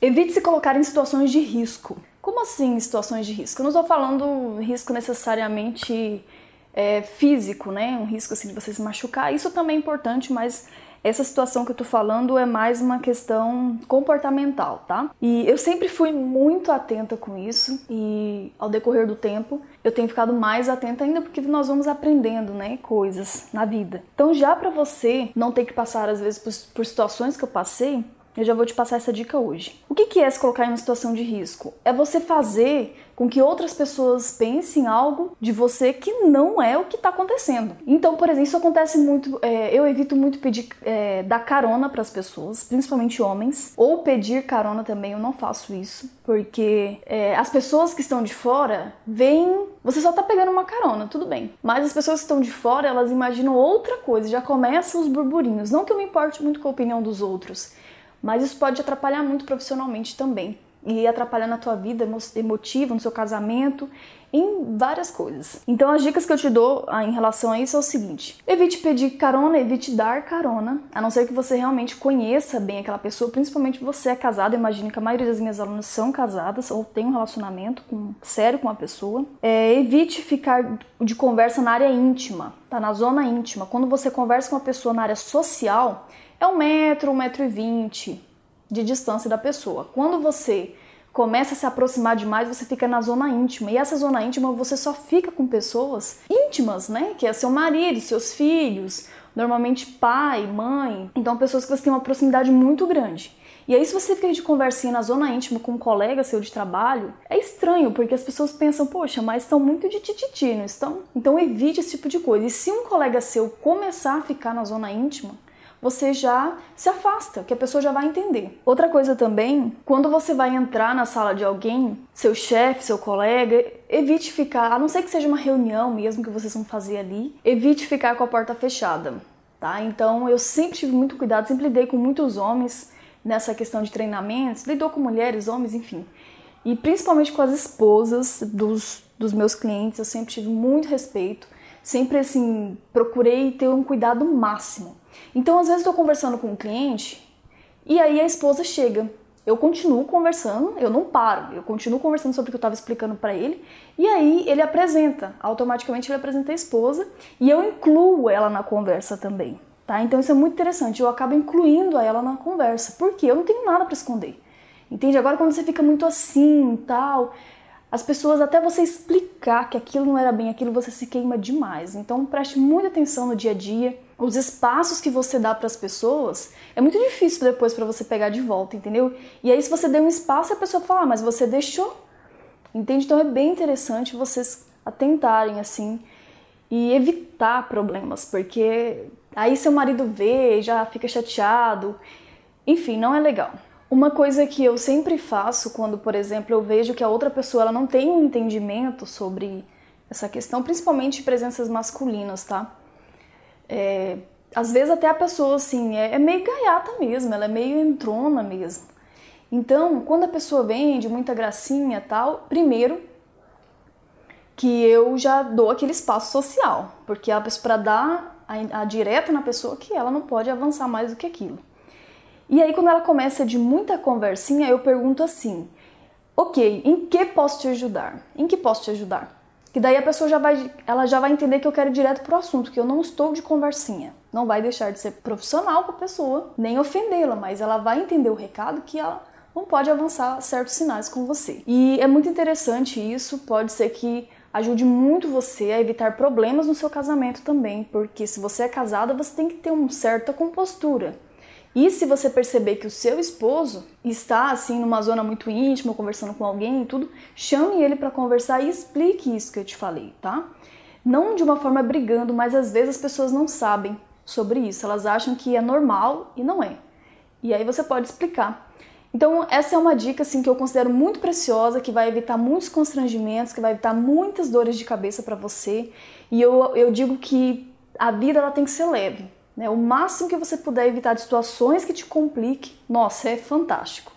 Evite se colocar em situações de risco. Como assim situações de risco? Eu não estou falando risco necessariamente é, físico, né? Um risco assim de você se machucar. Isso também é importante, mas essa situação que eu tô falando é mais uma questão comportamental, tá? E eu sempre fui muito atenta com isso e ao decorrer do tempo eu tenho ficado mais atenta ainda porque nós vamos aprendendo, né, coisas na vida. Então já para você não ter que passar às vezes por, por situações que eu passei, eu já vou te passar essa dica hoje. O que é se colocar em uma situação de risco? É você fazer com que outras pessoas pensem algo de você que não é o que está acontecendo. Então, por exemplo, isso acontece muito. É, eu evito muito pedir é, dar carona para as pessoas, principalmente homens, ou pedir carona também. Eu não faço isso porque é, as pessoas que estão de fora veem você só tá pegando uma carona, tudo bem. Mas as pessoas que estão de fora, elas imaginam outra coisa, já começam os burburinhos. Não que eu me importe muito com a opinião dos outros, mas isso pode atrapalhar muito profissionalmente também e atrapalhar na tua vida emotiva, no seu casamento, em várias coisas. Então as dicas que eu te dou ah, em relação a isso é o seguinte: evite pedir carona, evite dar carona, a não ser que você realmente conheça bem aquela pessoa, principalmente você é casado, imagine que a maioria das minhas alunas são casadas ou tem um relacionamento com, sério com a pessoa. É, evite ficar de conversa na área íntima, tá? Na zona íntima. Quando você conversa com uma pessoa na área social, é um metro, um metro e vinte de distância da pessoa. Quando você começa a se aproximar demais, você fica na zona íntima. E essa zona íntima você só fica com pessoas íntimas, né? Que é seu marido, seus filhos, normalmente pai, mãe. Então, pessoas que você tem uma proximidade muito grande. E aí, se você fica de conversinha na zona íntima com um colega seu de trabalho, é estranho, porque as pessoas pensam, poxa, mas estão muito de tititi, não estão? Então, evite esse tipo de coisa. E se um colega seu começar a ficar na zona íntima, você já se afasta, que a pessoa já vai entender. Outra coisa também, quando você vai entrar na sala de alguém, seu chefe, seu colega, evite ficar, a não ser que seja uma reunião mesmo que vocês vão fazer ali, evite ficar com a porta fechada, tá? Então eu sempre tive muito cuidado, sempre lidei com muitos homens nessa questão de treinamentos, lidou com mulheres, homens, enfim. E principalmente com as esposas dos, dos meus clientes, eu sempre tive muito respeito, sempre assim, procurei ter um cuidado máximo. Então, às vezes, estou conversando com um cliente e aí a esposa chega. Eu continuo conversando, eu não paro, eu continuo conversando sobre o que eu estava explicando para ele, e aí ele apresenta, automaticamente ele apresenta a esposa e eu incluo ela na conversa também, tá? Então isso é muito interessante, eu acabo incluindo ela na conversa, porque eu não tenho nada para esconder. Entende? Agora quando você fica muito assim, tal, as pessoas, até você explicar que aquilo não era bem aquilo, você se queima demais. Então preste muita atenção no dia a dia. Os espaços que você dá para as pessoas é muito difícil depois para você pegar de volta, entendeu? E aí, se você der um espaço, a pessoa fala, ah, mas você deixou. Entende? Então é bem interessante vocês atentarem assim e evitar problemas, porque aí seu marido vê, já fica chateado. Enfim, não é legal. Uma coisa que eu sempre faço quando, por exemplo, eu vejo que a outra pessoa ela não tem um entendimento sobre essa questão, principalmente presenças masculinas, tá? É, às vezes até a pessoa assim é, é, meio gaiata mesmo, ela é meio entrona mesmo. Então, quando a pessoa vem de muita gracinha tal, primeiro que eu já dou aquele espaço social, porque a para dar a, a direta na pessoa que ela não pode avançar mais do que aquilo. E aí, quando ela começa de muita conversinha, eu pergunto assim: Ok, em que posso te ajudar? Em que posso te ajudar? Que daí a pessoa já vai, ela já vai entender que eu quero ir direto pro assunto, que eu não estou de conversinha. Não vai deixar de ser profissional com a pessoa, nem ofendê-la, mas ela vai entender o recado que ela não pode avançar certos sinais com você. E é muito interessante isso, pode ser que ajude muito você a evitar problemas no seu casamento também, porque se você é casada, você tem que ter uma certa compostura. E se você perceber que o seu esposo está assim numa zona muito íntima, conversando com alguém e tudo, chame ele para conversar e explique isso que eu te falei, tá? Não de uma forma brigando, mas às vezes as pessoas não sabem sobre isso, elas acham que é normal e não é. E aí você pode explicar. Então, essa é uma dica assim que eu considero muito preciosa, que vai evitar muitos constrangimentos, que vai evitar muitas dores de cabeça para você. E eu, eu digo que a vida ela tem que ser leve. Né? O máximo que você puder evitar de situações que te compliquem, nossa, é fantástico.